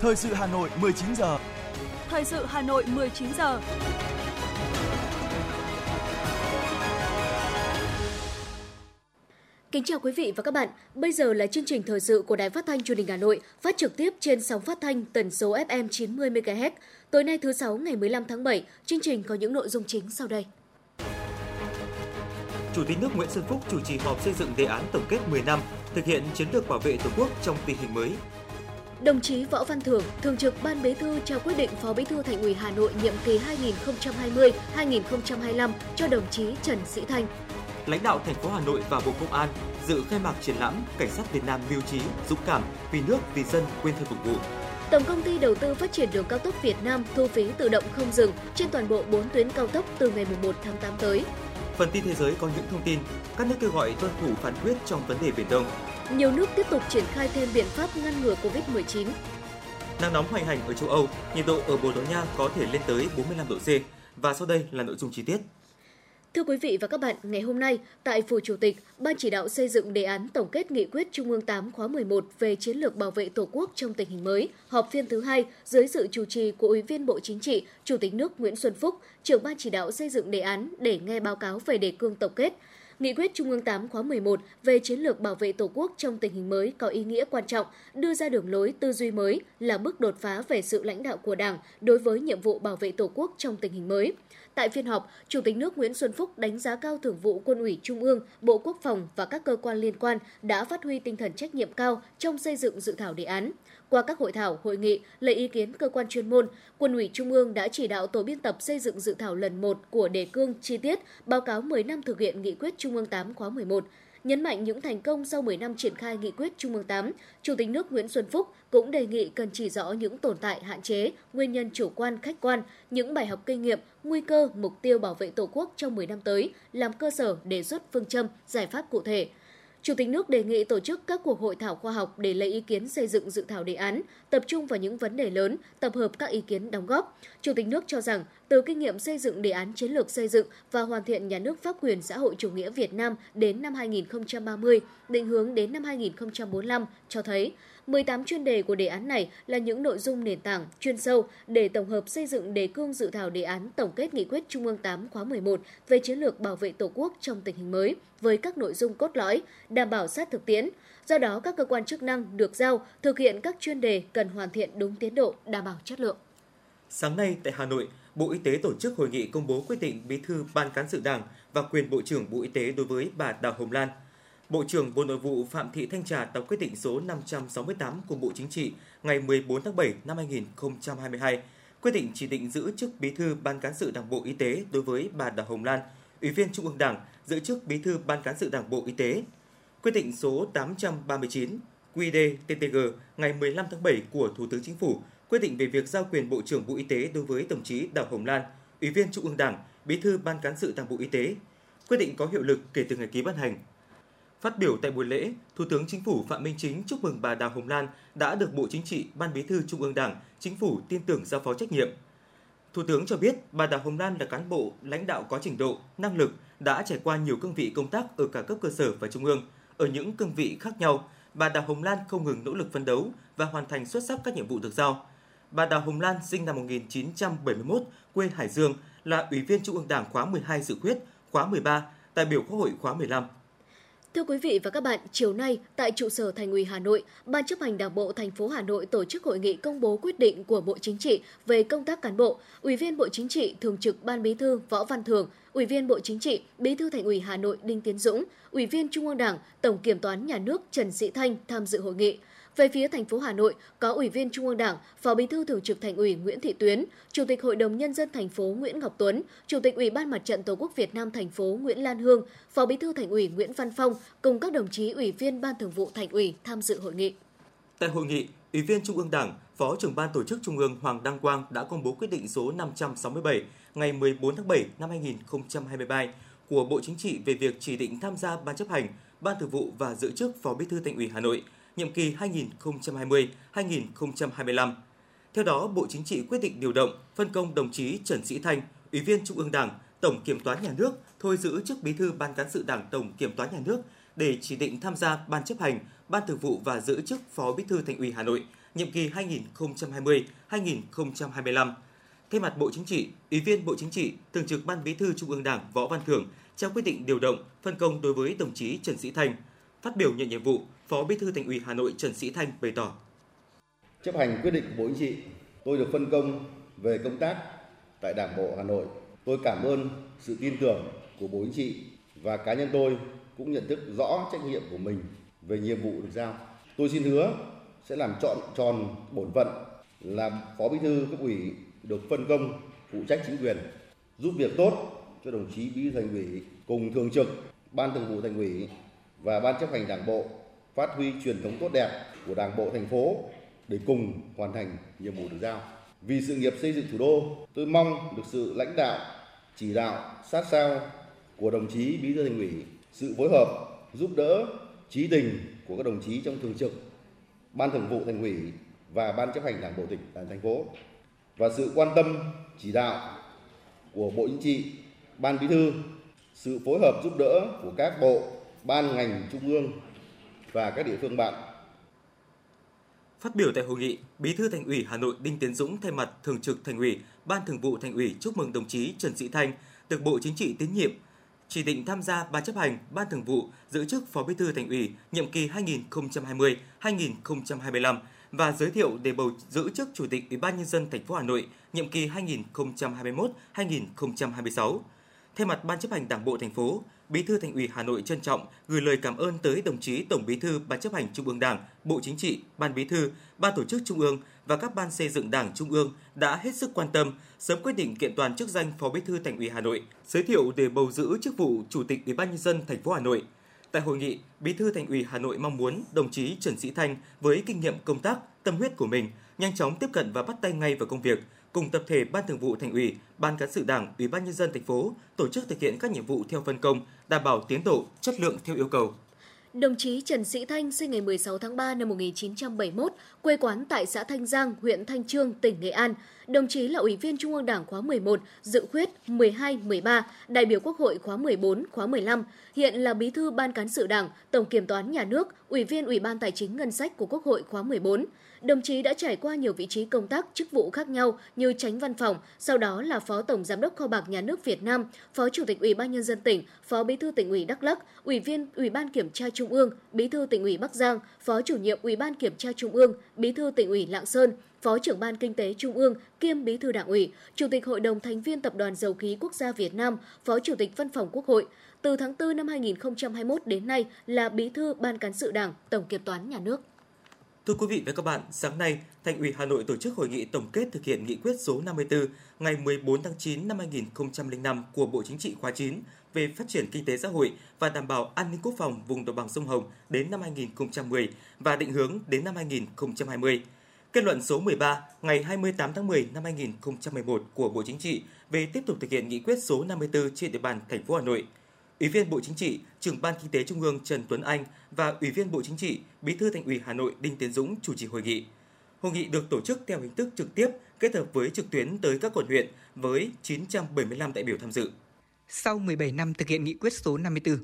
Thời sự Hà Nội 19 giờ. Thời sự Hà Nội 19 giờ. Kính chào quý vị và các bạn. Bây giờ là chương trình thời sự của Đài Phát thanh Truyền hình Hà Nội, phát trực tiếp trên sóng phát thanh tần số FM 90 MHz. Tối nay thứ sáu ngày 15 tháng 7, chương trình có những nội dung chính sau đây. Chủ tịch nước Nguyễn Xuân Phúc chủ trì họp xây dựng đề án tổng kết 10 năm thực hiện chiến lược bảo vệ Tổ quốc trong tình hình mới. Đồng chí Võ Văn Thưởng, Thường trực Ban Bí thư trao quyết định Phó Bí thư Thành ủy Hà Nội nhiệm kỳ 2020-2025 cho đồng chí Trần Sĩ Thanh. Lãnh đạo thành phố Hà Nội và Bộ Công an dự khai mạc triển lãm Cảnh sát Việt Nam mưu trí, dũng cảm, vì nước, vì dân, quên thân phục vụ. Tổng công ty đầu tư phát triển đường cao tốc Việt Nam thu phí tự động không dừng trên toàn bộ 4 tuyến cao tốc từ ngày 1 tháng 8 tới. Phần tin thế giới có những thông tin, các nước kêu gọi tuân thủ phán quyết trong vấn đề Biển Đông. Nhiều nước tiếp tục triển khai thêm biện pháp ngăn ngừa Covid-19. Nắng nóng hoành hành ở châu Âu, nhiệt độ ở Bồ Đào Nha có thể lên tới 45 độ C. Và sau đây là nội dung chi tiết. Thưa quý vị và các bạn, ngày hôm nay, tại Phủ Chủ tịch, Ban chỉ đạo xây dựng đề án tổng kết nghị quyết Trung ương 8 khóa 11 về chiến lược bảo vệ Tổ quốc trong tình hình mới, họp phiên thứ hai dưới sự chủ trì của Ủy viên Bộ Chính trị, Chủ tịch nước Nguyễn Xuân Phúc, trưởng Ban chỉ đạo xây dựng đề án để nghe báo cáo về đề cương tổng kết. Nghị quyết Trung ương 8 khóa 11 về chiến lược bảo vệ Tổ quốc trong tình hình mới có ý nghĩa quan trọng, đưa ra đường lối tư duy mới là bước đột phá về sự lãnh đạo của Đảng đối với nhiệm vụ bảo vệ Tổ quốc trong tình hình mới. Tại phiên họp, Chủ tịch nước Nguyễn Xuân Phúc đánh giá cao Thường vụ Quân ủy Trung ương, Bộ Quốc phòng và các cơ quan liên quan đã phát huy tinh thần trách nhiệm cao trong xây dựng dự thảo đề án. Qua các hội thảo, hội nghị, lấy ý kiến cơ quan chuyên môn, Quân ủy Trung ương đã chỉ đạo tổ biên tập xây dựng dự thảo lần 1 của đề cương chi tiết báo cáo 10 năm thực hiện nghị quyết Trung ương 8 khóa 11. Nhấn mạnh những thành công sau 10 năm triển khai nghị quyết Trung ương 8, Chủ tịch nước Nguyễn Xuân Phúc cũng đề nghị cần chỉ rõ những tồn tại, hạn chế, nguyên nhân chủ quan, khách quan, những bài học kinh nghiệm, nguy cơ, mục tiêu bảo vệ Tổ quốc trong 10 năm tới, làm cơ sở đề xuất phương châm, giải pháp cụ thể. Chủ tịch nước đề nghị tổ chức các cuộc hội thảo khoa học để lấy ý kiến xây dựng dự thảo đề án, tập trung vào những vấn đề lớn, tập hợp các ý kiến đóng góp. Chủ tịch nước cho rằng, từ kinh nghiệm xây dựng đề án chiến lược xây dựng và hoàn thiện nhà nước pháp quyền xã hội chủ nghĩa Việt Nam đến năm 2030, định hướng đến năm 2045 cho thấy 18 chuyên đề của đề án này là những nội dung nền tảng, chuyên sâu để tổng hợp xây dựng đề cương dự thảo đề án tổng kết nghị quyết Trung ương 8 khóa 11 về chiến lược bảo vệ Tổ quốc trong tình hình mới với các nội dung cốt lõi, đảm bảo sát thực tiễn. Do đó, các cơ quan chức năng được giao thực hiện các chuyên đề cần hoàn thiện đúng tiến độ, đảm bảo chất lượng. Sáng nay tại Hà Nội, Bộ Y tế tổ chức hội nghị công bố quyết định Bí thư Ban cán sự Đảng và quyền Bộ trưởng Bộ Y tế đối với bà Đào Hồng Lan – Bộ trưởng Bộ Nội vụ Phạm Thị Thanh Trà đọc quyết định số 568 của Bộ Chính trị ngày 14 tháng 7 năm 2022, quyết định chỉ định giữ chức Bí thư Ban cán sự Đảng Bộ Y tế đối với bà Đào Hồng Lan, Ủy viên Trung ương Đảng, giữ chức Bí thư Ban cán sự Đảng Bộ Y tế. Quyết định số 839 QĐ-TTG ngày 15 tháng 7 của Thủ tướng Chính phủ quyết định về việc giao quyền Bộ trưởng Bộ Y tế đối với đồng chí Đào Hồng Lan, Ủy viên Trung ương Đảng, Bí thư Ban cán sự Đảng Bộ Y tế. Quyết định có hiệu lực kể từ ngày ký ban hành. Phát biểu tại buổi lễ, Thủ tướng Chính phủ Phạm Minh Chính chúc mừng bà Đào Hồng Lan đã được Bộ Chính trị, Ban Bí thư Trung ương Đảng, Chính phủ tin tưởng giao phó trách nhiệm. Thủ tướng cho biết bà Đào Hồng Lan là cán bộ, lãnh đạo có trình độ, năng lực, đã trải qua nhiều cương vị công tác ở cả cấp cơ sở và trung ương. Ở những cương vị khác nhau, bà Đào Hồng Lan không ngừng nỗ lực phấn đấu và hoàn thành xuất sắc các nhiệm vụ được giao. Bà Đào Hồng Lan sinh năm 1971, quê Hải Dương, là Ủy viên Trung ương Đảng khóa 12 dự khuyết, khóa 13, đại biểu Quốc hội khóa 15. Thưa quý vị và các bạn, chiều nay tại trụ sở Thành ủy Hà Nội, Ban chấp hành Đảng bộ thành phố Hà Nội tổ chức hội nghị công bố quyết định của Bộ Chính trị về công tác cán bộ. Ủy viên Bộ Chính trị, Thường trực Ban Bí thư Võ Văn Thường, Ủy viên Bộ Chính trị, Bí thư Thành ủy Hà Nội Đinh Tiến Dũng, Ủy viên Trung ương Đảng, Tổng Kiểm toán Nhà nước Trần Sĩ Thanh tham dự hội nghị. Về phía thành phố Hà Nội có Ủy viên Trung ương Đảng, Phó Bí thư Thường trực Thành ủy Nguyễn Thị Tuyến, Chủ tịch Hội đồng nhân dân thành phố Nguyễn Ngọc Tuấn, Chủ tịch Ủy ban Mặt trận Tổ quốc Việt Nam thành phố Nguyễn Lan Hương, Phó Bí thư Thành ủy Nguyễn Văn Phong cùng các đồng chí Ủy viên Ban Thường vụ Thành ủy tham dự hội nghị. Tại hội nghị, Ủy viên Trung ương Đảng, Phó trưởng ban tổ chức Trung ương Hoàng Đăng Quang đã công bố quyết định số 567 ngày 14 tháng 7 năm 2023 của Bộ Chính trị về việc chỉ định tham gia Ban chấp hành, Ban Thường vụ và giữ chức Phó Bí thư Thành ủy Hà Nội – nhiệm kỳ 2020-2025. Theo đó, Bộ Chính trị quyết định điều động, phân công đồng chí Trần Sĩ Thanh, Ủy viên Trung ương Đảng, Tổng Kiểm toán Nhà nước, thôi giữ chức Bí thư Ban cán sự Đảng Tổng Kiểm toán Nhà nước để chỉ định tham gia Ban chấp hành, Ban thường vụ và giữ chức Phó Bí thư Thành ủy Hà Nội nhiệm kỳ 2020-2025. Thay mặt Bộ Chính trị, Ủy viên Bộ Chính trị, Thường trực Ban Bí thư Trung ương Đảng Võ Văn Thưởng trao quyết định điều động, phân công đối với đồng chí Trần Sĩ Thanh. Phát biểu nhận nhiệm vụ, Phó Bí thư Thành ủy Hà Nội Trần Sĩ Thanh bày tỏ: Chấp hành quyết định của Bộ Chính trị, tôi được phân công về công tác tại Đảng bộ Hà Nội. Tôi cảm ơn sự tin tưởng của Bộ Chính trị và cá nhân tôi cũng nhận thức rõ trách nhiệm của mình về nhiệm vụ được giao. Tôi xin hứa sẽ làm trọn tròn bổn phận làm Phó Bí thư cấp ủy được phân công phụ trách chính quyền, giúp việc tốt cho đồng chí Bí thư Thành ủy cùng thường trực Ban Thường vụ Thành ủy và Ban chấp hành Đảng bộ phát huy truyền thống tốt đẹp của Đảng bộ thành phố để cùng hoàn thành nhiệm vụ được giao. Vì sự nghiệp xây dựng thủ đô, tôi mong được sự lãnh đạo, chỉ đạo sát sao của đồng chí Bí thư Thành ủy, sự phối hợp, giúp đỡ, trí tình của các đồng chí trong thường trực, Ban Thường vụ Thành ủy và Ban chấp hành Đảng bộ tỉnh thành phố và sự quan tâm chỉ đạo của Bộ Chính trị, Ban Bí thư, sự phối hợp giúp đỡ của các bộ, ban ngành trung ương và các địa phương bạn. Phát biểu tại hội nghị, Bí thư Thành ủy Hà Nội Đinh Tiến Dũng thay mặt Thường trực Thành ủy, Ban Thường vụ Thành ủy chúc mừng đồng chí Trần Sĩ Thanh được Bộ Chính trị tín nhiệm chỉ định tham gia Ban chấp hành, Ban Thường vụ giữ chức Phó Bí thư Thành ủy nhiệm kỳ 2020-2025 và giới thiệu để bầu giữ chức Chủ tịch Ủy ban nhân dân thành phố Hà Nội nhiệm kỳ 2021-2026. Thay mặt Ban chấp hành Đảng bộ thành phố, Bí thư Thành ủy Hà Nội trân trọng gửi lời cảm ơn tới đồng chí Tổng Bí thư Ban chấp hành Trung ương Đảng, Bộ Chính trị, Ban Bí thư, Ban tổ chức Trung ương và các ban xây dựng Đảng Trung ương đã hết sức quan tâm, sớm quyết định kiện toàn chức danh Phó Bí thư Thành ủy Hà Nội, giới thiệu để bầu giữ chức vụ Chủ tịch Ủy ban nhân dân thành phố Hà Nội. Tại hội nghị, Bí thư Thành ủy Hà Nội mong muốn đồng chí Trần Sĩ Thanh với kinh nghiệm công tác, tâm huyết của mình nhanh chóng tiếp cận và bắt tay ngay vào công việc, cùng tập thể Ban Thường vụ Thành ủy, Ban cán sự Đảng, Ủy ban nhân dân thành phố tổ chức thực hiện các nhiệm vụ theo phân công, đảm bảo tiến độ, chất lượng theo yêu cầu. Đồng chí Trần Sĩ Thanh sinh ngày 16 tháng 3 năm 1971, quê quán tại xã Thanh Giang, huyện Thanh Trương, tỉnh Nghệ An. Đồng chí là Ủy viên Trung ương Đảng khóa 11, dự khuyết 12-13, đại biểu Quốc hội khóa 14, khóa 15, hiện là Bí thư Ban Cán sự Đảng, Tổng Kiểm toán Nhà nước, Ủy viên Ủy ban Tài chính Ngân sách của Quốc hội khóa 14. Đồng chí đã trải qua nhiều vị trí công tác, chức vụ khác nhau như tránh văn phòng, sau đó là Phó Tổng Giám đốc Kho bạc Nhà nước Việt Nam, Phó Chủ tịch Ủy ban Nhân dân tỉnh, Phó Bí thư tỉnh ủy Đắk Lắk, Ủy viên Ủy ban Kiểm tra Trung ương, Bí thư tỉnh ủy Bắc Giang, Phó Chủ nhiệm Ủy ban Kiểm tra Trung ương, Bí thư tỉnh ủy Lạng Sơn, Phó trưởng ban Kinh tế Trung ương, kiêm Bí thư Đảng ủy, Chủ tịch Hội đồng thành viên Tập đoàn Dầu khí Quốc gia Việt Nam, Phó Chủ tịch Văn phòng Quốc hội. Từ tháng 4 năm 2021 đến nay là Bí thư Ban cán sự Đảng, Tổng Kiểm toán Nhà nước. Thưa quý vị và các bạn, sáng nay, Thành ủy Hà Nội tổ chức hội nghị tổng kết thực hiện nghị quyết số 54 ngày 14 tháng 9 năm 2005 của Bộ Chính trị khóa 9 về phát triển kinh tế xã hội và đảm bảo an ninh quốc phòng vùng đồng bằng sông Hồng đến năm 2010 và định hướng đến năm 2020. Kết luận số 13 ngày 28 tháng 10 năm 2011 của Bộ Chính trị về tiếp tục thực hiện nghị quyết số 54 trên địa bàn thành phố Hà Nội – Ủy viên Bộ Chính trị, trưởng Ban Kinh tế Trung ương Trần Tuấn Anh và Ủy viên Bộ Chính trị, Bí thư Thành ủy Hà Nội Đinh Tiến Dũng chủ trì hội nghị. Hội nghị được tổ chức theo hình thức trực tiếp kết hợp với trực tuyến tới các quận huyện với 975 đại biểu tham dự. Sau 17 năm thực hiện nghị quyết số 54,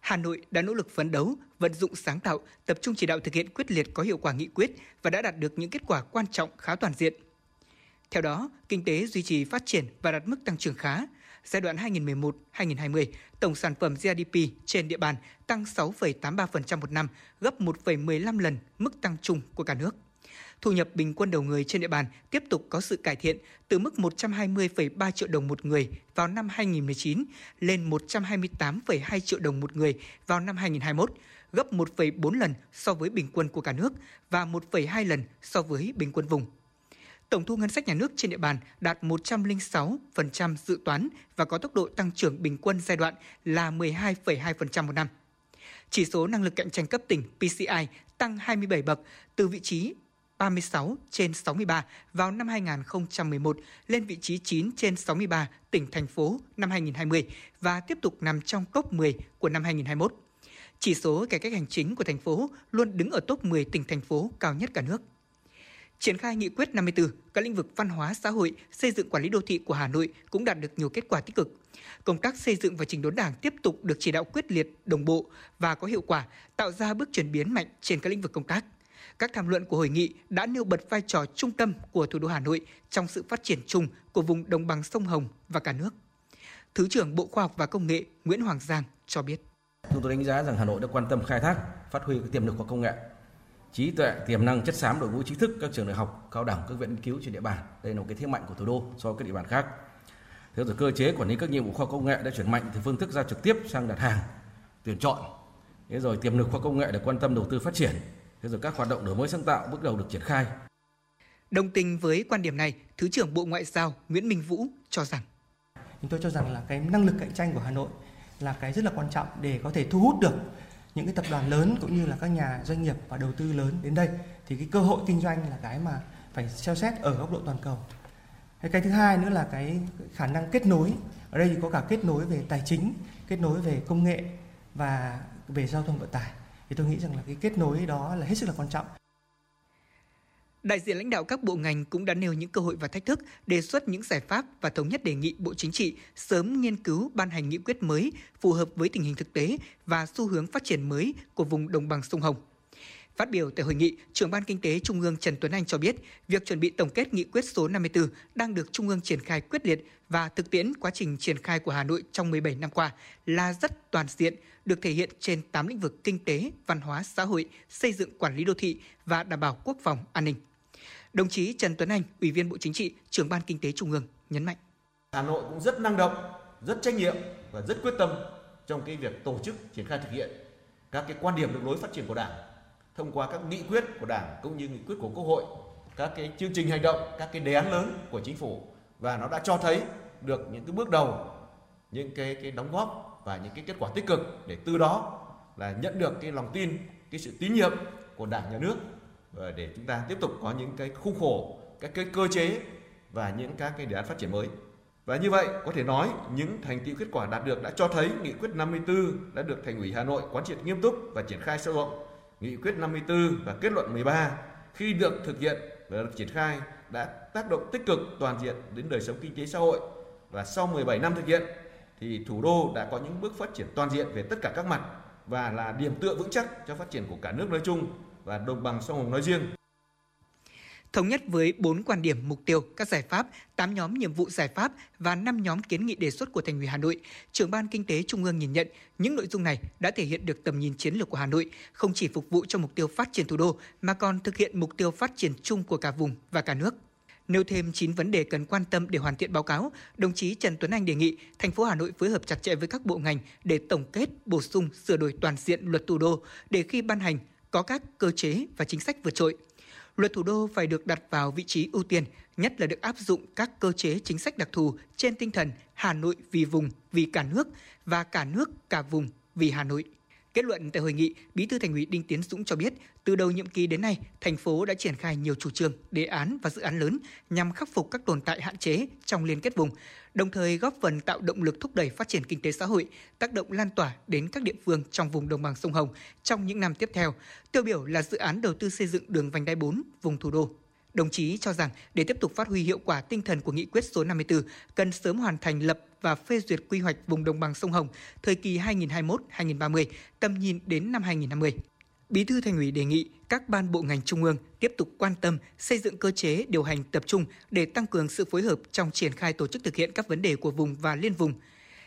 Hà Nội đã nỗ lực phấn đấu, vận dụng sáng tạo, tập trung chỉ đạo thực hiện quyết liệt có hiệu quả nghị quyết và đã đạt được những kết quả quan trọng khá toàn diện. Theo đó, kinh tế duy trì phát triển và đạt mức tăng trưởng khá, giai đoạn 2011-2020, tổng sản phẩm GDP trên địa bàn tăng 6,83% một năm, gấp 1,15 lần mức tăng chung của cả nước. Thu nhập bình quân đầu người trên địa bàn tiếp tục có sự cải thiện từ mức 120,3 triệu đồng một người vào năm 2019 lên 128,2 triệu đồng một người vào năm 2021, gấp 1,4 lần so với bình quân của cả nước và 1,2 lần so với bình quân vùng tổng thu ngân sách nhà nước trên địa bàn đạt 106% dự toán và có tốc độ tăng trưởng bình quân giai đoạn là 12,2% một năm. Chỉ số năng lực cạnh tranh cấp tỉnh PCI tăng 27 bậc từ vị trí 36 trên 63 vào năm 2011 lên vị trí 9 trên 63 tỉnh thành phố năm 2020 và tiếp tục nằm trong top 10 của năm 2021. Chỉ số cải cách hành chính của thành phố luôn đứng ở top 10 tỉnh thành phố cao nhất cả nước. Triển khai nghị quyết 54, các lĩnh vực văn hóa xã hội, xây dựng quản lý đô thị của Hà Nội cũng đạt được nhiều kết quả tích cực. Công tác xây dựng và chỉnh đốn Đảng tiếp tục được chỉ đạo quyết liệt, đồng bộ và có hiệu quả, tạo ra bước chuyển biến mạnh trên các lĩnh vực công tác. Các tham luận của hội nghị đã nêu bật vai trò trung tâm của thủ đô Hà Nội trong sự phát triển chung của vùng đồng bằng sông Hồng và cả nước. Thứ trưởng Bộ Khoa học và Công nghệ Nguyễn Hoàng Giang cho biết. Chúng tôi đánh giá rằng Hà Nội đã quan tâm khai thác, phát huy tiềm lực của công nghệ, trí tuệ, tiềm năng chất xám đội ngũ trí thức các trường đại học, cao đẳng, các viện nghiên cứu trên địa bàn. Đây là một cái thế mạnh của thủ đô so với các địa bàn khác. Thế rồi cơ chế quản lý các nhiệm vụ khoa công nghệ đã chuyển mạnh từ phương thức ra trực tiếp sang đặt hàng, tuyển chọn. Thế rồi tiềm lực khoa công nghệ để quan tâm đầu tư phát triển. Thế rồi các hoạt động đổi mới sáng tạo bước đầu được triển khai. Đồng tình với quan điểm này, Thứ trưởng Bộ Ngoại giao Nguyễn Minh Vũ cho rằng Chúng tôi cho rằng là cái năng lực cạnh tranh của Hà Nội là cái rất là quan trọng để có thể thu hút được những cái tập đoàn lớn cũng như là các nhà doanh nghiệp và đầu tư lớn đến đây thì cái cơ hội kinh doanh là cái mà phải xem xét ở góc độ toàn cầu. Cái thứ hai nữa là cái khả năng kết nối. Ở đây thì có cả kết nối về tài chính, kết nối về công nghệ và về giao thông vận tải. Thì tôi nghĩ rằng là cái kết nối đó là hết sức là quan trọng. Đại diện lãnh đạo các bộ ngành cũng đã nêu những cơ hội và thách thức, đề xuất những giải pháp và thống nhất đề nghị Bộ Chính trị sớm nghiên cứu ban hành nghị quyết mới phù hợp với tình hình thực tế và xu hướng phát triển mới của vùng đồng bằng sông Hồng. Phát biểu tại hội nghị, trưởng ban kinh tế Trung ương Trần Tuấn Anh cho biết, việc chuẩn bị tổng kết nghị quyết số 54 đang được Trung ương triển khai quyết liệt và thực tiễn quá trình triển khai của Hà Nội trong 17 năm qua là rất toàn diện, được thể hiện trên 8 lĩnh vực kinh tế, văn hóa, xã hội, xây dựng quản lý đô thị và đảm bảo quốc phòng, an ninh. Đồng chí Trần Tuấn Anh, Ủy viên Bộ Chính trị, trưởng ban Kinh tế Trung ương nhấn mạnh. Hà Nội cũng rất năng động, rất trách nhiệm và rất quyết tâm trong cái việc tổ chức triển khai thực hiện các cái quan điểm đường lối phát triển của Đảng thông qua các nghị quyết của Đảng cũng như nghị quyết của Quốc hội, các cái chương trình hành động, các cái đề án lớn của chính phủ và nó đã cho thấy được những cái bước đầu, những cái cái đóng góp và những cái kết quả tích cực để từ đó là nhận được cái lòng tin, cái sự tín nhiệm của Đảng nhà nước để chúng ta tiếp tục có những cái khung khổ, các cái cơ chế và những các cái đề án phát triển mới. Và như vậy có thể nói những thành tựu kết quả đạt được đã cho thấy nghị quyết 54 đã được Thành ủy Hà Nội quán triệt nghiêm túc và triển khai sâu rộng. Nghị quyết 54 và kết luận 13 khi được thực hiện và được triển khai đã tác động tích cực toàn diện đến đời sống kinh tế xã hội và sau 17 năm thực hiện thì thủ đô đã có những bước phát triển toàn diện về tất cả các mặt và là điểm tựa vững chắc cho phát triển của cả nước nói chung và đồng bằng sông Hồng nói riêng. Thống nhất với 4 quan điểm mục tiêu, các giải pháp, 8 nhóm nhiệm vụ giải pháp và 5 nhóm kiến nghị đề xuất của Thành ủy Hà Nội, trưởng ban kinh tế Trung ương nhìn nhận những nội dung này đã thể hiện được tầm nhìn chiến lược của Hà Nội, không chỉ phục vụ cho mục tiêu phát triển thủ đô mà còn thực hiện mục tiêu phát triển chung của cả vùng và cả nước. Nêu thêm 9 vấn đề cần quan tâm để hoàn thiện báo cáo, đồng chí Trần Tuấn Anh đề nghị thành phố Hà Nội phối hợp chặt chẽ với các bộ ngành để tổng kết, bổ sung, sửa đổi toàn diện luật thủ đô để khi ban hành có các cơ chế và chính sách vượt trội. Luật thủ đô phải được đặt vào vị trí ưu tiên, nhất là được áp dụng các cơ chế chính sách đặc thù trên tinh thần Hà Nội vì vùng, vì cả nước và cả nước, cả vùng vì Hà Nội. Kết luận tại hội nghị, Bí thư Thành ủy Đinh Tiến Dũng cho biết, từ đầu nhiệm kỳ đến nay, thành phố đã triển khai nhiều chủ trương, đề án và dự án lớn nhằm khắc phục các tồn tại hạn chế trong liên kết vùng, đồng thời góp phần tạo động lực thúc đẩy phát triển kinh tế xã hội, tác động lan tỏa đến các địa phương trong vùng đồng bằng sông Hồng trong những năm tiếp theo. Tiêu biểu là dự án đầu tư xây dựng đường vành đai 4 vùng thủ đô. Đồng chí cho rằng để tiếp tục phát huy hiệu quả tinh thần của nghị quyết số 54, cần sớm hoàn thành lập và phê duyệt quy hoạch vùng đồng bằng sông Hồng thời kỳ 2021-2030, tầm nhìn đến năm 2050. Bí thư Thành ủy đề nghị các ban bộ ngành trung ương tiếp tục quan tâm xây dựng cơ chế điều hành tập trung để tăng cường sự phối hợp trong triển khai tổ chức thực hiện các vấn đề của vùng và liên vùng.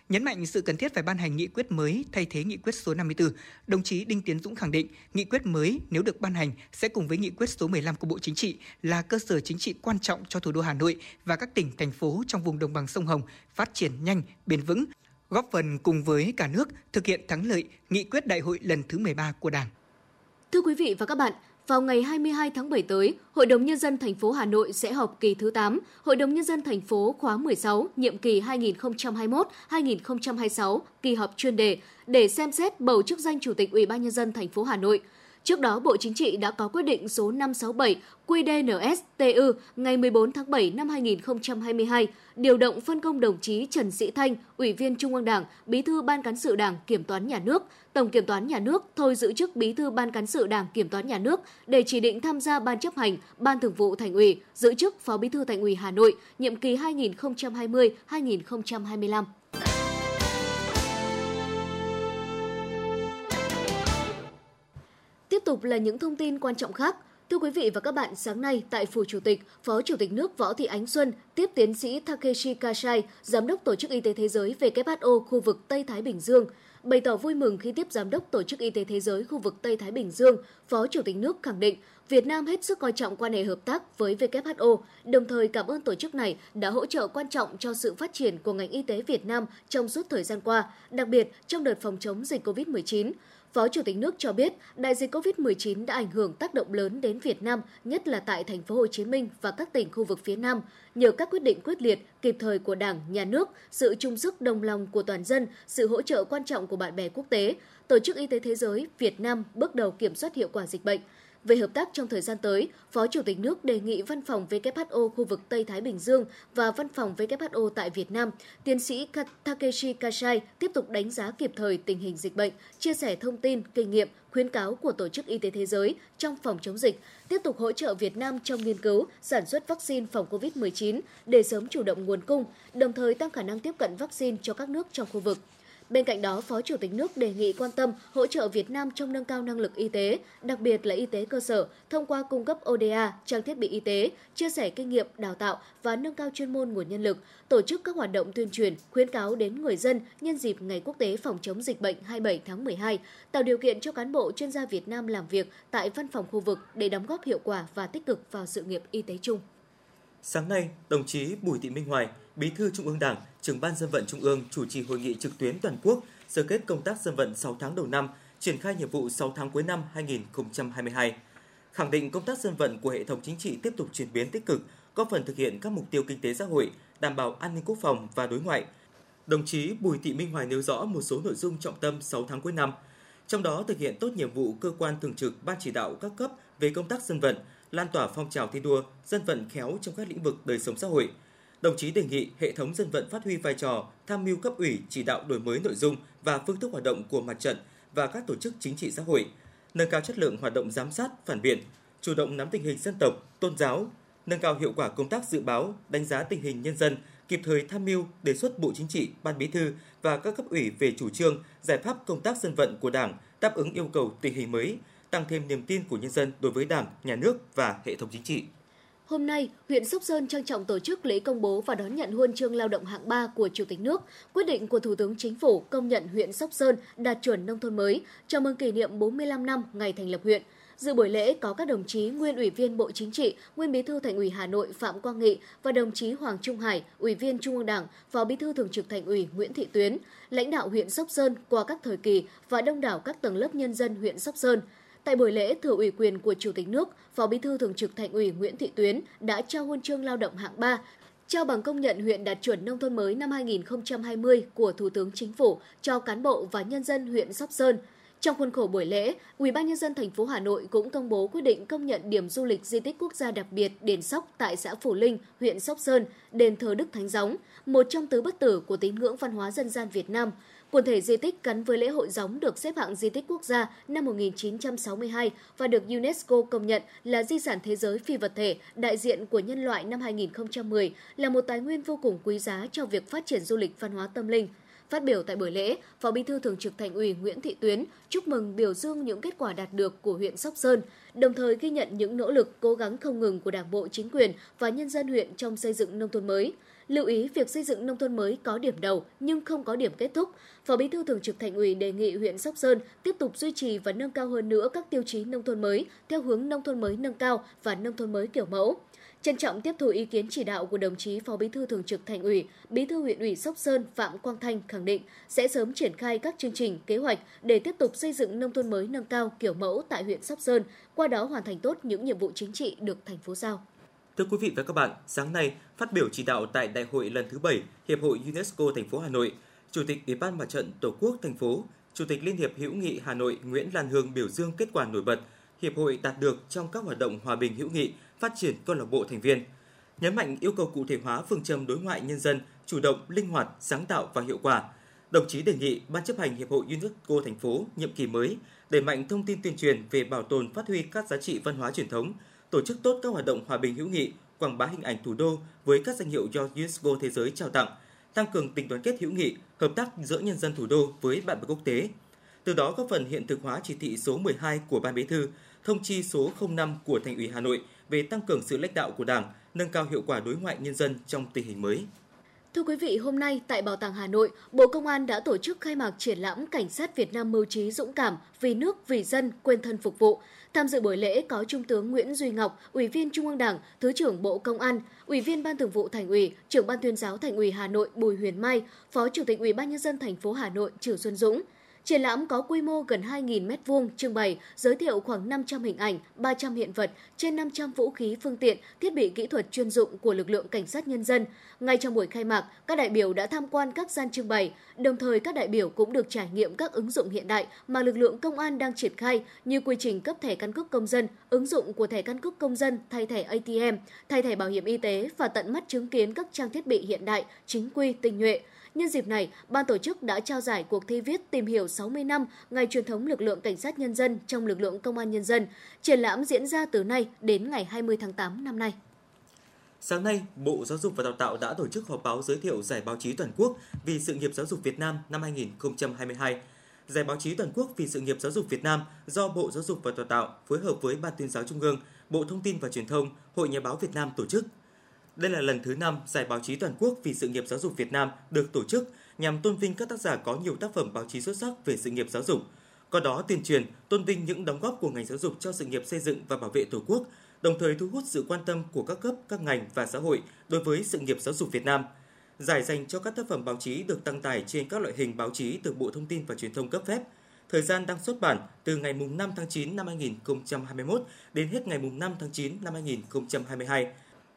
Nhấn mạnh sự cần thiết phải ban hành nghị quyết mới thay thế nghị quyết số 54, đồng chí Đinh Tiến Dũng khẳng định nghị quyết mới nếu được ban hành sẽ cùng với nghị quyết số 15 của Bộ Chính trị là cơ sở chính trị quan trọng cho thủ đô Hà Nội và các tỉnh, thành phố trong vùng đồng bằng sông Hồng phát triển nhanh, bền vững, góp phần cùng với cả nước thực hiện thắng lợi nghị quyết đại hội lần thứ 13 của Đảng. Thưa quý vị và các bạn, vào ngày 22 tháng 7 tới, Hội đồng nhân dân thành phố Hà Nội sẽ họp kỳ thứ 8, Hội đồng nhân dân thành phố khóa 16, nhiệm kỳ 2021-2026, kỳ họp chuyên đề để xem xét bầu chức danh Chủ tịch Ủy ban nhân dân thành phố Hà Nội. Trước đó, Bộ Chính trị đã có quyết định số 567 QDNSTU ngày 14 tháng 7 năm 2022 điều động phân công đồng chí Trần Sĩ Thanh, Ủy viên Trung ương Đảng, Bí thư Ban cán sự Đảng Kiểm toán Nhà nước, Tổng Kiểm toán Nhà nước thôi giữ chức Bí thư Ban cán sự Đảng Kiểm toán Nhà nước để chỉ định tham gia Ban chấp hành, Ban thường vụ Thành ủy, giữ chức Phó Bí thư Thành ủy Hà Nội, nhiệm kỳ 2020-2025. Tục là những thông tin quan trọng khác. Thưa quý vị và các bạn, sáng nay tại Phủ Chủ tịch, Phó Chủ tịch nước Võ Thị Ánh Xuân tiếp tiến sĩ Takeshi Kasai, Giám đốc Tổ chức Y tế Thế giới WHO khu vực Tây Thái Bình Dương. Bày tỏ vui mừng khi tiếp Giám đốc Tổ chức Y tế Thế giới khu vực Tây Thái Bình Dương, Phó Chủ tịch nước khẳng định Việt Nam hết sức coi trọng quan hệ hợp tác với WHO, đồng thời cảm ơn tổ chức này đã hỗ trợ quan trọng cho sự phát triển của ngành y tế Việt Nam trong suốt thời gian qua, đặc biệt trong đợt phòng chống dịch COVID-19. Phó Chủ tịch nước cho biết, đại dịch COVID-19 đã ảnh hưởng tác động lớn đến Việt Nam, nhất là tại thành phố Hồ Chí Minh và các tỉnh khu vực phía Nam. Nhờ các quyết định quyết liệt, kịp thời của Đảng, Nhà nước, sự chung sức đồng lòng của toàn dân, sự hỗ trợ quan trọng của bạn bè quốc tế, Tổ chức Y tế Thế giới Việt Nam bước đầu kiểm soát hiệu quả dịch bệnh. Về hợp tác trong thời gian tới, Phó Chủ tịch nước đề nghị Văn phòng WHO khu vực Tây Thái Bình Dương và Văn phòng WHO tại Việt Nam, tiến sĩ Takeshi Kasai tiếp tục đánh giá kịp thời tình hình dịch bệnh, chia sẻ thông tin, kinh nghiệm, khuyến cáo của Tổ chức Y tế Thế giới trong phòng chống dịch, tiếp tục hỗ trợ Việt Nam trong nghiên cứu, sản xuất vaccine phòng COVID-19 để sớm chủ động nguồn cung, đồng thời tăng khả năng tiếp cận vaccine cho các nước trong khu vực. Bên cạnh đó, Phó Chủ tịch nước đề nghị quan tâm hỗ trợ Việt Nam trong nâng cao năng lực y tế, đặc biệt là y tế cơ sở, thông qua cung cấp ODA, trang thiết bị y tế, chia sẻ kinh nghiệm, đào tạo và nâng cao chuyên môn nguồn nhân lực, tổ chức các hoạt động tuyên truyền, khuyến cáo đến người dân nhân dịp Ngày Quốc tế phòng chống dịch bệnh 27 tháng 12, tạo điều kiện cho cán bộ chuyên gia Việt Nam làm việc tại văn phòng khu vực để đóng góp hiệu quả và tích cực vào sự nghiệp y tế chung. Sáng nay, đồng chí Bùi Thị Minh Hoài, Bí thư Trung ương Đảng, trưởng ban dân vận Trung ương chủ trì hội nghị trực tuyến toàn quốc sơ kết công tác dân vận 6 tháng đầu năm, triển khai nhiệm vụ 6 tháng cuối năm 2022. Khẳng định công tác dân vận của hệ thống chính trị tiếp tục chuyển biến tích cực, góp phần thực hiện các mục tiêu kinh tế xã hội, đảm bảo an ninh quốc phòng và đối ngoại. Đồng chí Bùi Thị Minh Hoài nêu rõ một số nội dung trọng tâm 6 tháng cuối năm, trong đó thực hiện tốt nhiệm vụ cơ quan thường trực ban chỉ đạo các cấp về công tác dân vận, lan tỏa phong trào thi đua, dân vận khéo trong các lĩnh vực đời sống xã hội – Đồng chí đề nghị hệ thống dân vận phát huy vai trò tham mưu cấp ủy chỉ đạo đổi mới nội dung và phương thức hoạt động của mặt trận và các tổ chức chính trị xã hội, nâng cao chất lượng hoạt động giám sát, phản biện, chủ động nắm tình hình dân tộc, tôn giáo, nâng cao hiệu quả công tác dự báo, đánh giá tình hình nhân dân, kịp thời tham mưu đề xuất Bộ Chính trị, Ban Bí thư và các cấp ủy về chủ trương, giải pháp công tác dân vận của Đảng đáp ứng yêu cầu tình hình mới, tăng thêm niềm tin của nhân dân đối với Đảng, Nhà nước và hệ thống chính trị. Hôm nay, huyện Sóc Sơn trang trọng tổ chức lễ công bố và đón nhận huân chương lao động hạng 3 của Chủ tịch nước, quyết định của Thủ tướng Chính phủ công nhận huyện Sóc Sơn đạt chuẩn nông thôn mới, chào mừng kỷ niệm 45 năm ngày thành lập huyện. Dự buổi lễ có các đồng chí nguyên ủy viên Bộ Chính trị, nguyên bí thư Thành ủy Hà Nội Phạm Quang Nghị và đồng chí Hoàng Trung Hải, ủy viên Trung ương Đảng, phó bí thư thường trực Thành ủy Nguyễn Thị Tuyến, lãnh đạo huyện Sóc Sơn qua các thời kỳ và đông đảo các tầng lớp nhân dân huyện Sóc Sơn. Tại buổi lễ, thừa ủy quyền của Chủ tịch nước, Phó Bí thư Thường trực Thành ủy Nguyễn Thị Tuyến đã trao huân chương lao động hạng 3, trao bằng công nhận huyện đạt chuẩn nông thôn mới năm 2020 của Thủ tướng Chính phủ cho cán bộ và nhân dân huyện Sóc Sơn. Trong khuôn khổ buổi lễ, Ủy ban nhân dân thành phố Hà Nội cũng công bố quyết định công nhận điểm du lịch di tích quốc gia đặc biệt đền Sóc tại xã Phủ Linh, huyện Sóc Sơn, đền thờ Đức Thánh Gióng, một trong tứ bất tử của tín ngưỡng văn hóa dân gian Việt Nam. Quần thể di tích gắn với lễ hội gióng được xếp hạng di tích quốc gia năm 1962 và được UNESCO công nhận là di sản thế giới phi vật thể đại diện của nhân loại năm 2010 là một tài nguyên vô cùng quý giá cho việc phát triển du lịch văn hóa tâm linh. Phát biểu tại buổi lễ, Phó Bí thư Thường trực Thành ủy Nguyễn Thị Tuyến chúc mừng biểu dương những kết quả đạt được của huyện Sóc Sơn, đồng thời ghi nhận những nỗ lực cố gắng không ngừng của Đảng bộ, chính quyền và nhân dân huyện trong xây dựng nông thôn mới. Lưu ý việc xây dựng nông thôn mới có điểm đầu nhưng không có điểm kết thúc. Phó Bí thư Thường trực Thành ủy đề nghị huyện Sóc Sơn tiếp tục duy trì và nâng cao hơn nữa các tiêu chí nông thôn mới theo hướng nông thôn mới nâng cao và nông thôn mới kiểu mẫu. Trân trọng tiếp thu ý kiến chỉ đạo của đồng chí Phó Bí thư Thường trực Thành ủy, Bí thư huyện ủy Sóc Sơn Phạm Quang Thanh khẳng định sẽ sớm triển khai các chương trình, kế hoạch để tiếp tục xây dựng nông thôn mới nâng cao kiểu mẫu tại huyện Sóc Sơn, qua đó hoàn thành tốt những nhiệm vụ chính trị được thành phố giao. Thưa quý vị và các bạn, sáng nay, phát biểu chỉ đạo tại đại hội lần thứ 7 Hiệp hội UNESCO thành phố Hà Nội, Chủ tịch Ủy ban Mặt trận Tổ quốc thành phố, Chủ tịch Liên hiệp hữu nghị Hà Nội Nguyễn Lan Hương biểu dương kết quả nổi bật hiệp hội đạt được trong các hoạt động hòa bình hữu nghị, phát triển câu lạc bộ thành viên. Nhấn mạnh yêu cầu cụ thể hóa phương châm đối ngoại nhân dân, chủ động, linh hoạt, sáng tạo và hiệu quả. Đồng chí đề nghị Ban chấp hành Hiệp hội UNESCO thành phố nhiệm kỳ mới đẩy mạnh thông tin tuyên truyền về bảo tồn phát huy các giá trị văn hóa truyền thống, tổ chức tốt các hoạt động hòa bình hữu nghị, quảng bá hình ảnh thủ đô với các danh hiệu do UNESCO thế giới trao tặng, tăng cường tình đoàn kết hữu nghị, hợp tác giữa nhân dân thủ đô với bạn bè quốc tế. từ đó góp phần hiện thực hóa chỉ thị số 12 của Ban Bí thư, thông chi số 05 của Thành ủy Hà Nội về tăng cường sự lãnh đạo của Đảng, nâng cao hiệu quả đối ngoại nhân dân trong tình hình mới. Thưa quý vị, hôm nay tại Bảo tàng Hà Nội, Bộ Công an đã tổ chức khai mạc triển lãm Cảnh sát Việt Nam mưu trí dũng cảm, vì nước, vì dân, quên thân phục vụ. Tham dự buổi lễ có Trung tướng Nguyễn Duy Ngọc, Ủy viên Trung ương Đảng, Thứ trưởng Bộ Công an, Ủy viên Ban Thường vụ Thành ủy, Trưởng ban Tuyên giáo Thành ủy Hà Nội Bùi Huyền Mai, Phó Chủ tịch Ủy ban nhân dân thành phố Hà Nội Trử Xuân Dũng. Triển lãm có quy mô gần 2.000 m2, trưng bày, giới thiệu khoảng 500 hình ảnh, 300 hiện vật, trên 500 vũ khí, phương tiện, thiết bị kỹ thuật chuyên dụng của lực lượng cảnh sát nhân dân. Ngay trong buổi khai mạc, các đại biểu đã tham quan các gian trưng bày, đồng thời các đại biểu cũng được trải nghiệm các ứng dụng hiện đại mà lực lượng công an đang triển khai như quy trình cấp thẻ căn cước công dân, ứng dụng của thẻ căn cước công dân thay thẻ ATM, thay thẻ bảo hiểm y tế và tận mắt chứng kiến các trang thiết bị hiện đại, chính quy, tinh nhuệ. Nhân dịp này, ban tổ chức đã trao giải cuộc thi viết tìm hiểu 60 năm ngày truyền thống lực lượng cảnh sát nhân dân trong lực lượng công an nhân dân. Triển lãm diễn ra từ nay đến ngày 20 tháng 8 năm nay. Sáng nay, Bộ Giáo dục và Đào tạo đã tổ chức họp báo giới thiệu Giải báo chí toàn quốc vì sự nghiệp giáo dục Việt Nam năm 2022. Giải báo chí toàn quốc vì sự nghiệp giáo dục Việt Nam do Bộ Giáo dục và Đào tạo phối hợp với Ban tuyên giáo Trung ương, Bộ Thông tin và Truyền thông, Hội Nhà báo Việt Nam tổ chức. Đây là lần thứ 5 Giải báo chí toàn quốc vì sự nghiệp giáo dục Việt Nam được tổ chức nhằm tôn vinh các tác giả có nhiều tác phẩm báo chí xuất sắc về sự nghiệp giáo dục. Qua đó tuyên truyền, tôn vinh những đóng góp của ngành giáo dục cho sự nghiệp xây dựng và bảo vệ Tổ quốc, đồng thời thu hút sự quan tâm của các cấp, các ngành và xã hội đối với sự nghiệp giáo dục Việt Nam. Giải dành cho các tác phẩm báo chí được đăng tải trên các loại hình báo chí từ Bộ Thông tin và Truyền thông cấp phép. Thời gian đăng xuất bản từ ngày 5 tháng 9 năm 2021 đến hết ngày 5 tháng 9 năm 2022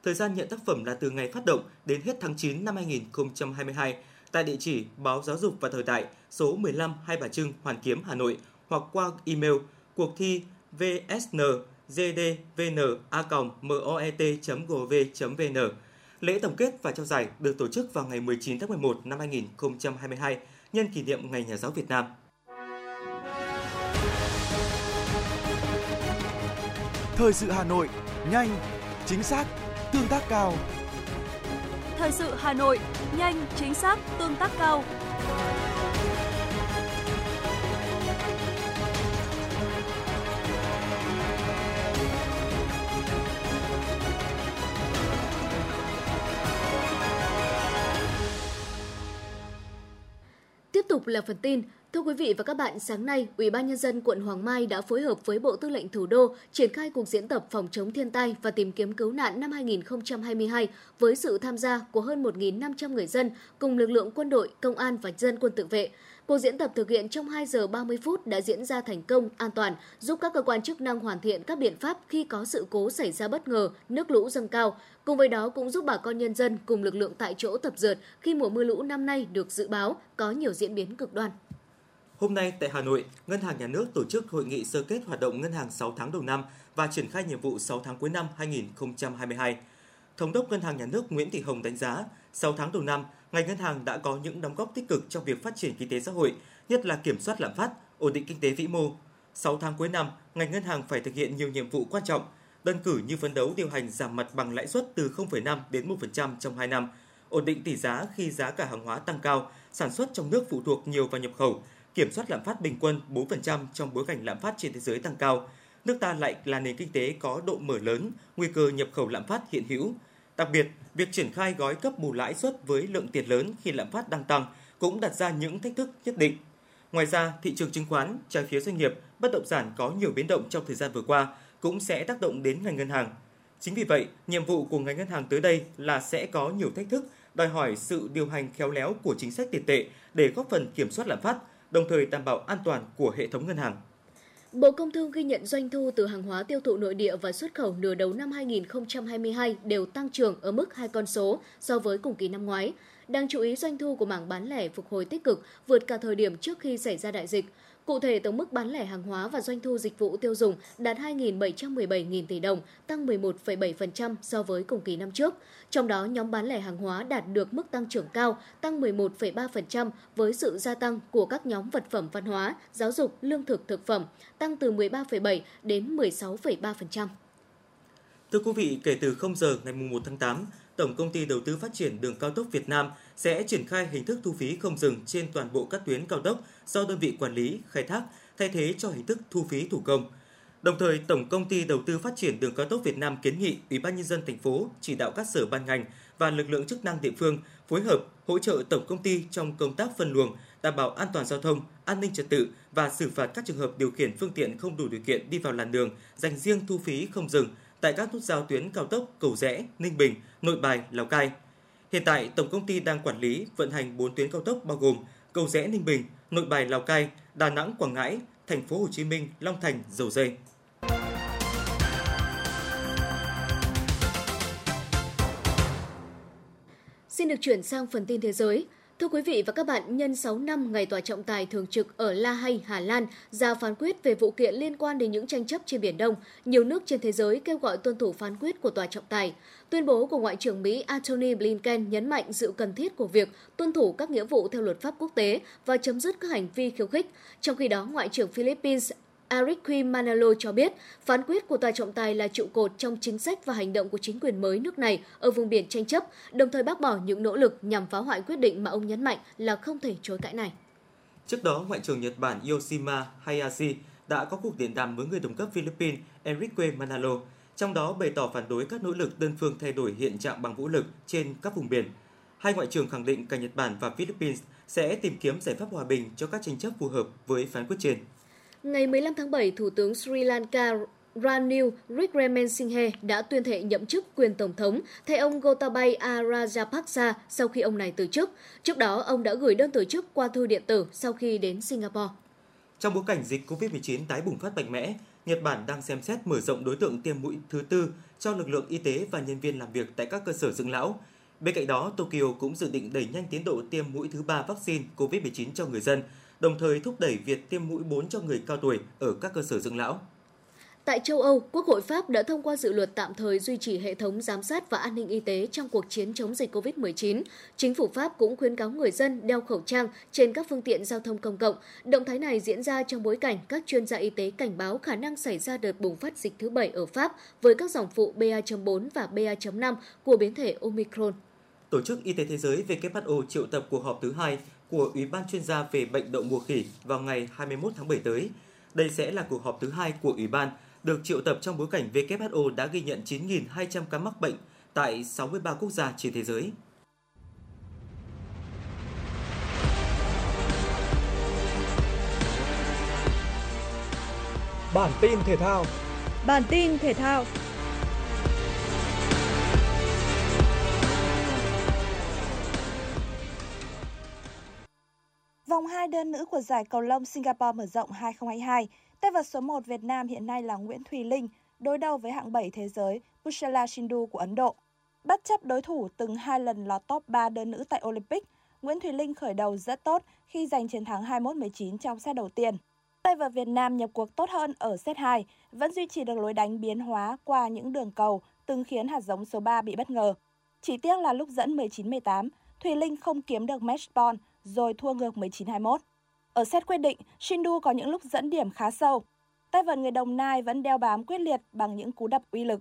Thời gian nhận tác phẩm là từ ngày phát động đến hết tháng 9 năm 2022 tại địa chỉ Báo Giáo dục và Thời đại, số 15 Hai Bà Trưng, Hoàn Kiếm, Hà Nội hoặc qua email cuộc thi vsn gdvna.moet.gov.vn. Lễ tổng kết và trao giải được tổ chức vào ngày 19 tháng 11 năm 2022 nhân kỷ niệm Ngày Nhà giáo Việt Nam. Thời sự Hà Nội, nhanh, chính xác, tương tác cao. Thời sự Hà Nội, nhanh, chính xác, tương tác cao. Tiếp tục là phần tin, Thưa quý vị và các bạn, sáng nay, Ủy ban nhân dân quận Hoàng Mai đã phối hợp với Bộ Tư lệnh Thủ đô triển khai cuộc diễn tập phòng chống thiên tai và tìm kiếm cứu nạn năm 2022 với sự tham gia của hơn 1.500 người dân cùng lực lượng quân đội, công an và dân quân tự vệ. Cuộc diễn tập thực hiện trong 2 giờ 30 phút đã diễn ra thành công, an toàn, giúp các cơ quan chức năng hoàn thiện các biện pháp khi có sự cố xảy ra bất ngờ, nước lũ dâng cao. Cùng với đó cũng giúp bà con nhân dân cùng lực lượng tại chỗ tập dượt khi mùa mưa lũ năm nay được dự báo có nhiều diễn biến cực đoan. Hôm nay tại Hà Nội, Ngân hàng Nhà nước tổ chức hội nghị sơ kết hoạt động ngân hàng 6 tháng đầu năm và triển khai nhiệm vụ 6 tháng cuối năm 2022. Thống đốc Ngân hàng Nhà nước Nguyễn Thị Hồng đánh giá, 6 tháng đầu năm, ngành ngân hàng đã có những đóng góp tích cực trong việc phát triển kinh tế xã hội, nhất là kiểm soát lạm phát, ổn định kinh tế vĩ mô. 6 tháng cuối năm, ngành ngân hàng phải thực hiện nhiều nhiệm vụ quan trọng, đơn cử như phấn đấu điều hành giảm mặt bằng lãi suất từ 0,5 đến 1% trong 2 năm, ổn định tỷ giá khi giá cả hàng hóa tăng cao, sản xuất trong nước phụ thuộc nhiều vào nhập khẩu, kiểm soát lạm phát bình quân 4% trong bối cảnh lạm phát trên thế giới tăng cao. Nước ta lại là nền kinh tế có độ mở lớn, nguy cơ nhập khẩu lạm phát hiện hữu. Đặc biệt, việc triển khai gói cấp bù lãi suất với lượng tiền lớn khi lạm phát đang tăng cũng đặt ra những thách thức nhất định. Ngoài ra, thị trường chứng khoán, trái phiếu doanh nghiệp, bất động sản có nhiều biến động trong thời gian vừa qua cũng sẽ tác động đến ngành ngân hàng. Chính vì vậy, nhiệm vụ của ngành ngân hàng tới đây là sẽ có nhiều thách thức, đòi hỏi sự điều hành khéo léo của chính sách tiền tệ để góp phần kiểm soát lạm phát, đồng thời đảm bảo an toàn của hệ thống ngân hàng. Bộ Công Thương ghi nhận doanh thu từ hàng hóa tiêu thụ nội địa và xuất khẩu nửa đầu năm 2022 đều tăng trưởng ở mức hai con số so với cùng kỳ năm ngoái. Đáng chú ý, doanh thu của mảng bán lẻ phục hồi tích cực vượt cả thời điểm trước khi xảy ra đại dịch. Cụ thể, tổng mức bán lẻ hàng hóa và doanh thu dịch vụ tiêu dùng đạt 2.717.000 tỷ đồng, tăng 11,7% so với cùng kỳ năm trước. Trong đó, nhóm bán lẻ hàng hóa đạt được mức tăng trưởng cao, tăng 11,3% với sự gia tăng của các nhóm vật phẩm văn hóa, giáo dục, lương thực, thực phẩm, tăng từ 13,7 đến 16,3%. Thưa quý vị, kể từ 0 giờ ngày 1 tháng 8, Tổng công ty Đầu tư Phát triển Đường cao tốc Việt Nam sẽ triển khai hình thức thu phí không dừng trên toàn bộ các tuyến cao tốc do đơn vị quản lý khai thác, thay thế cho hình thức thu phí thủ công. Đồng thời, Tổng công ty Đầu tư Phát triển Đường cao tốc Việt Nam kiến nghị Ủy ban nhân dân thành phố chỉ đạo các sở ban ngành và lực lượng chức năng địa phương phối hợp hỗ trợ tổng công ty trong công tác phân luồng, đảm bảo an toàn giao thông, an ninh trật tự và xử phạt các trường hợp điều khiển phương tiện không đủ điều kiện đi vào làn đường dành riêng thu phí không dừng tại các nút giao tuyến cao tốc Cầu Rẽ, Ninh Bình, Nội Bài, Lào Cai. Hiện tại, tổng công ty đang quản lý vận hành 4 tuyến cao tốc bao gồm Cầu Rẽ Ninh Bình, Nội Bài Lào Cai, Đà Nẵng Quảng Ngãi, Thành phố Hồ Chí Minh, Long Thành, Dầu Dây. Xin được chuyển sang phần tin thế giới. Thưa quý vị và các bạn, nhân 6 năm ngày tòa trọng tài thường trực ở La Hay, Hà Lan ra phán quyết về vụ kiện liên quan đến những tranh chấp trên Biển Đông, nhiều nước trên thế giới kêu gọi tuân thủ phán quyết của tòa trọng tài. Tuyên bố của Ngoại trưởng Mỹ Antony Blinken nhấn mạnh sự cần thiết của việc tuân thủ các nghĩa vụ theo luật pháp quốc tế và chấm dứt các hành vi khiêu khích. Trong khi đó, Ngoại trưởng Philippines Ariqui Manalo cho biết phán quyết của tòa trọng tài là trụ cột trong chính sách và hành động của chính quyền mới nước này ở vùng biển tranh chấp, đồng thời bác bỏ những nỗ lực nhằm phá hoại quyết định mà ông nhấn mạnh là không thể chối cãi này. Trước đó, Ngoại trưởng Nhật Bản Yoshima Hayashi đã có cuộc điện đàm với người đồng cấp Philippines Enrique Manalo, trong đó bày tỏ phản đối các nỗ lực đơn phương thay đổi hiện trạng bằng vũ lực trên các vùng biển. Hai ngoại trưởng khẳng định cả Nhật Bản và Philippines sẽ tìm kiếm giải pháp hòa bình cho các tranh chấp phù hợp với phán quyết trên. Ngày 15 tháng 7, Thủ tướng Sri Lanka Ranil Wickremesinghe đã tuyên thệ nhậm chức quyền tổng thống thay ông Gotabaya Rajapaksa sau khi ông này từ chức. Trước đó, ông đã gửi đơn từ chức qua thư điện tử sau khi đến Singapore. Trong bối cảnh dịch COVID-19 tái bùng phát mạnh mẽ, Nhật Bản đang xem xét mở rộng đối tượng tiêm mũi thứ tư cho lực lượng y tế và nhân viên làm việc tại các cơ sở dưỡng lão. Bên cạnh đó, Tokyo cũng dự định đẩy nhanh tiến độ tiêm mũi thứ ba vaccine COVID-19 cho người dân, đồng thời thúc đẩy việc tiêm mũi 4 cho người cao tuổi ở các cơ sở dưỡng lão. Tại châu Âu, Quốc hội Pháp đã thông qua dự luật tạm thời duy trì hệ thống giám sát và an ninh y tế trong cuộc chiến chống dịch COVID-19. Chính phủ Pháp cũng khuyến cáo người dân đeo khẩu trang trên các phương tiện giao thông công cộng. Động thái này diễn ra trong bối cảnh các chuyên gia y tế cảnh báo khả năng xảy ra đợt bùng phát dịch thứ bảy ở Pháp với các dòng phụ BA.4 và BA.5 của biến thể Omicron. Tổ chức Y tế Thế giới WHO triệu tập cuộc họp thứ hai của Ủy ban chuyên gia về bệnh đậu mùa khỉ vào ngày 21 tháng 7 tới. Đây sẽ là cuộc họp thứ hai của Ủy ban được triệu tập trong bối cảnh WHO đã ghi nhận 9.200 ca mắc bệnh tại 63 quốc gia trên thế giới. Bản tin thể thao Bản tin thể thao Vòng 2 đơn nữ của giải cầu lông Singapore mở rộng 2022, tay vợt số 1 Việt Nam hiện nay là Nguyễn Thùy Linh, đối đầu với hạng 7 thế giới Pushala Shindu của Ấn Độ. Bất chấp đối thủ từng hai lần lọt top 3 đơn nữ tại Olympic, Nguyễn Thùy Linh khởi đầu rất tốt khi giành chiến thắng 21-19 trong set đầu tiên. Tay vợt Việt Nam nhập cuộc tốt hơn ở set 2, vẫn duy trì được lối đánh biến hóa qua những đường cầu từng khiến hạt giống số 3 bị bất ngờ. Chỉ tiếc là lúc dẫn 19-18, Thùy Linh không kiếm được match point rồi thua ngược 19-21. Ở set quyết định, Shindu có những lúc dẫn điểm khá sâu. Tay vợt người Đồng Nai vẫn đeo bám quyết liệt bằng những cú đập uy lực.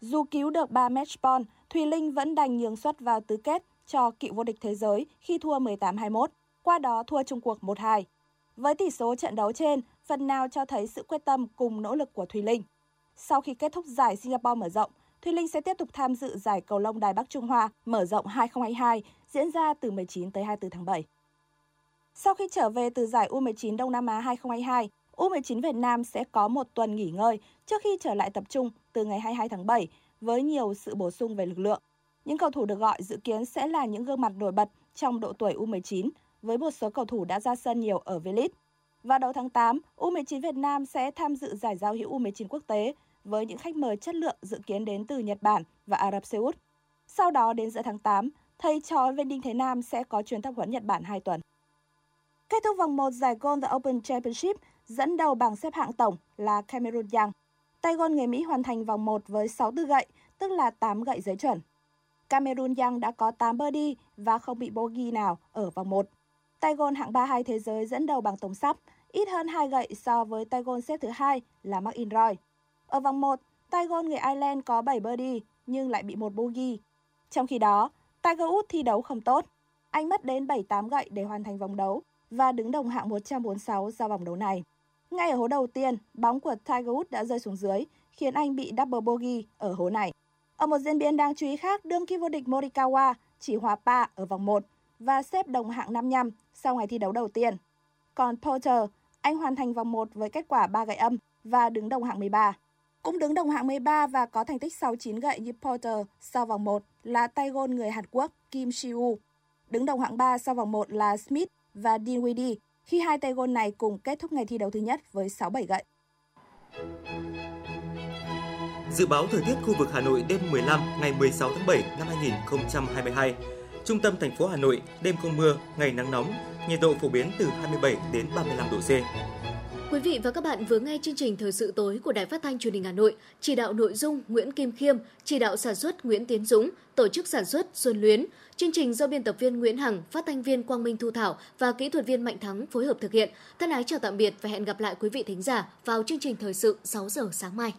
Dù cứu được 3 match point, Thùy Linh vẫn đành nhường suất vào tứ kết cho cựu vô địch thế giới khi thua 18-21, qua đó thua chung cuộc 1-2. Với tỷ số trận đấu trên, phần nào cho thấy sự quyết tâm cùng nỗ lực của Thùy Linh. Sau khi kết thúc giải Singapore mở rộng, Thùy Linh sẽ tiếp tục tham dự giải cầu lông Đài Bắc Trung Hoa mở rộng 2022 diễn ra từ 19 tới 24 tháng 7. Sau khi trở về từ giải U19 Đông Nam Á 2022, U19 Việt Nam sẽ có một tuần nghỉ ngơi trước khi trở lại tập trung từ ngày 22 tháng 7 với nhiều sự bổ sung về lực lượng. Những cầu thủ được gọi dự kiến sẽ là những gương mặt nổi bật trong độ tuổi U19 với một số cầu thủ đã ra sân nhiều ở V-League. Vào đầu tháng 8, U19 Việt Nam sẽ tham dự giải giao hữu U19 quốc tế với những khách mời chất lượng dự kiến đến từ Nhật Bản và Ả Rập Xê Út. Sau đó đến giữa tháng 8, thầy trò Viên Đinh Thế Nam sẽ có chuyến tập huấn Nhật Bản 2 tuần. Kết thúc vòng 1 giải Gold The Open Championship, dẫn đầu bảng xếp hạng tổng là Cameron Young. Tay gôn người Mỹ hoàn thành vòng 1 với 6 tư gậy, tức là 8 gậy giới chuẩn. Cameron Young đã có 8 birdie và không bị bogey nào ở vòng 1. Tay gôn hạng 32 thế giới dẫn đầu bảng tổng sắp, ít hơn 2 gậy so với tay gôn xếp thứ hai là McIlroy. Ở vòng 1, tay gôn người Ireland có 7 birdie nhưng lại bị một bogey. Trong khi đó, Tiger Woods thi đấu không tốt. Anh mất đến 7-8 gậy để hoàn thành vòng đấu và đứng đồng hạng 146 sau vòng đấu này. Ngay ở hố đầu tiên, bóng của Tiger Woods đã rơi xuống dưới, khiến anh bị double bogey ở hố này. Ở một diễn biến đáng chú ý khác, đương kim vô địch Morikawa chỉ hòa pa ở vòng 1 và xếp đồng hạng 55 sau ngày thi đấu đầu tiên. Còn Porter, anh hoàn thành vòng 1 với kết quả 3 gậy âm và đứng đồng hạng 13. Cũng đứng đồng hạng 13 và có thành tích 69 gậy như Porter sau vòng 1 là tay gôn người Hàn Quốc Kim Siu. Đứng đồng hạng 3 sau vòng 1 là Smith và Dinwiddie khi hai tay gôn này cùng kết thúc ngày thi đấu thứ nhất với 6-7 gậy. Dự báo thời tiết khu vực Hà Nội đêm 15 ngày 16 tháng 7 năm 2022. Trung tâm thành phố Hà Nội đêm không mưa, ngày nắng nóng, nhiệt độ phổ biến từ 27 đến 35 độ C. Quý vị và các bạn vừa nghe chương trình Thời sự tối của Đài Phát thanh Truyền hình Hà Nội, chỉ đạo nội dung Nguyễn Kim Khiêm, chỉ đạo sản xuất Nguyễn Tiến Dũng, tổ chức sản xuất Xuân Luyến. Chương trình do biên tập viên Nguyễn Hằng, phát thanh viên Quang Minh Thu Thảo và kỹ thuật viên Mạnh Thắng phối hợp thực hiện. Thân ái chào tạm biệt và hẹn gặp lại quý vị thính giả vào chương trình Thời sự 6 giờ sáng mai.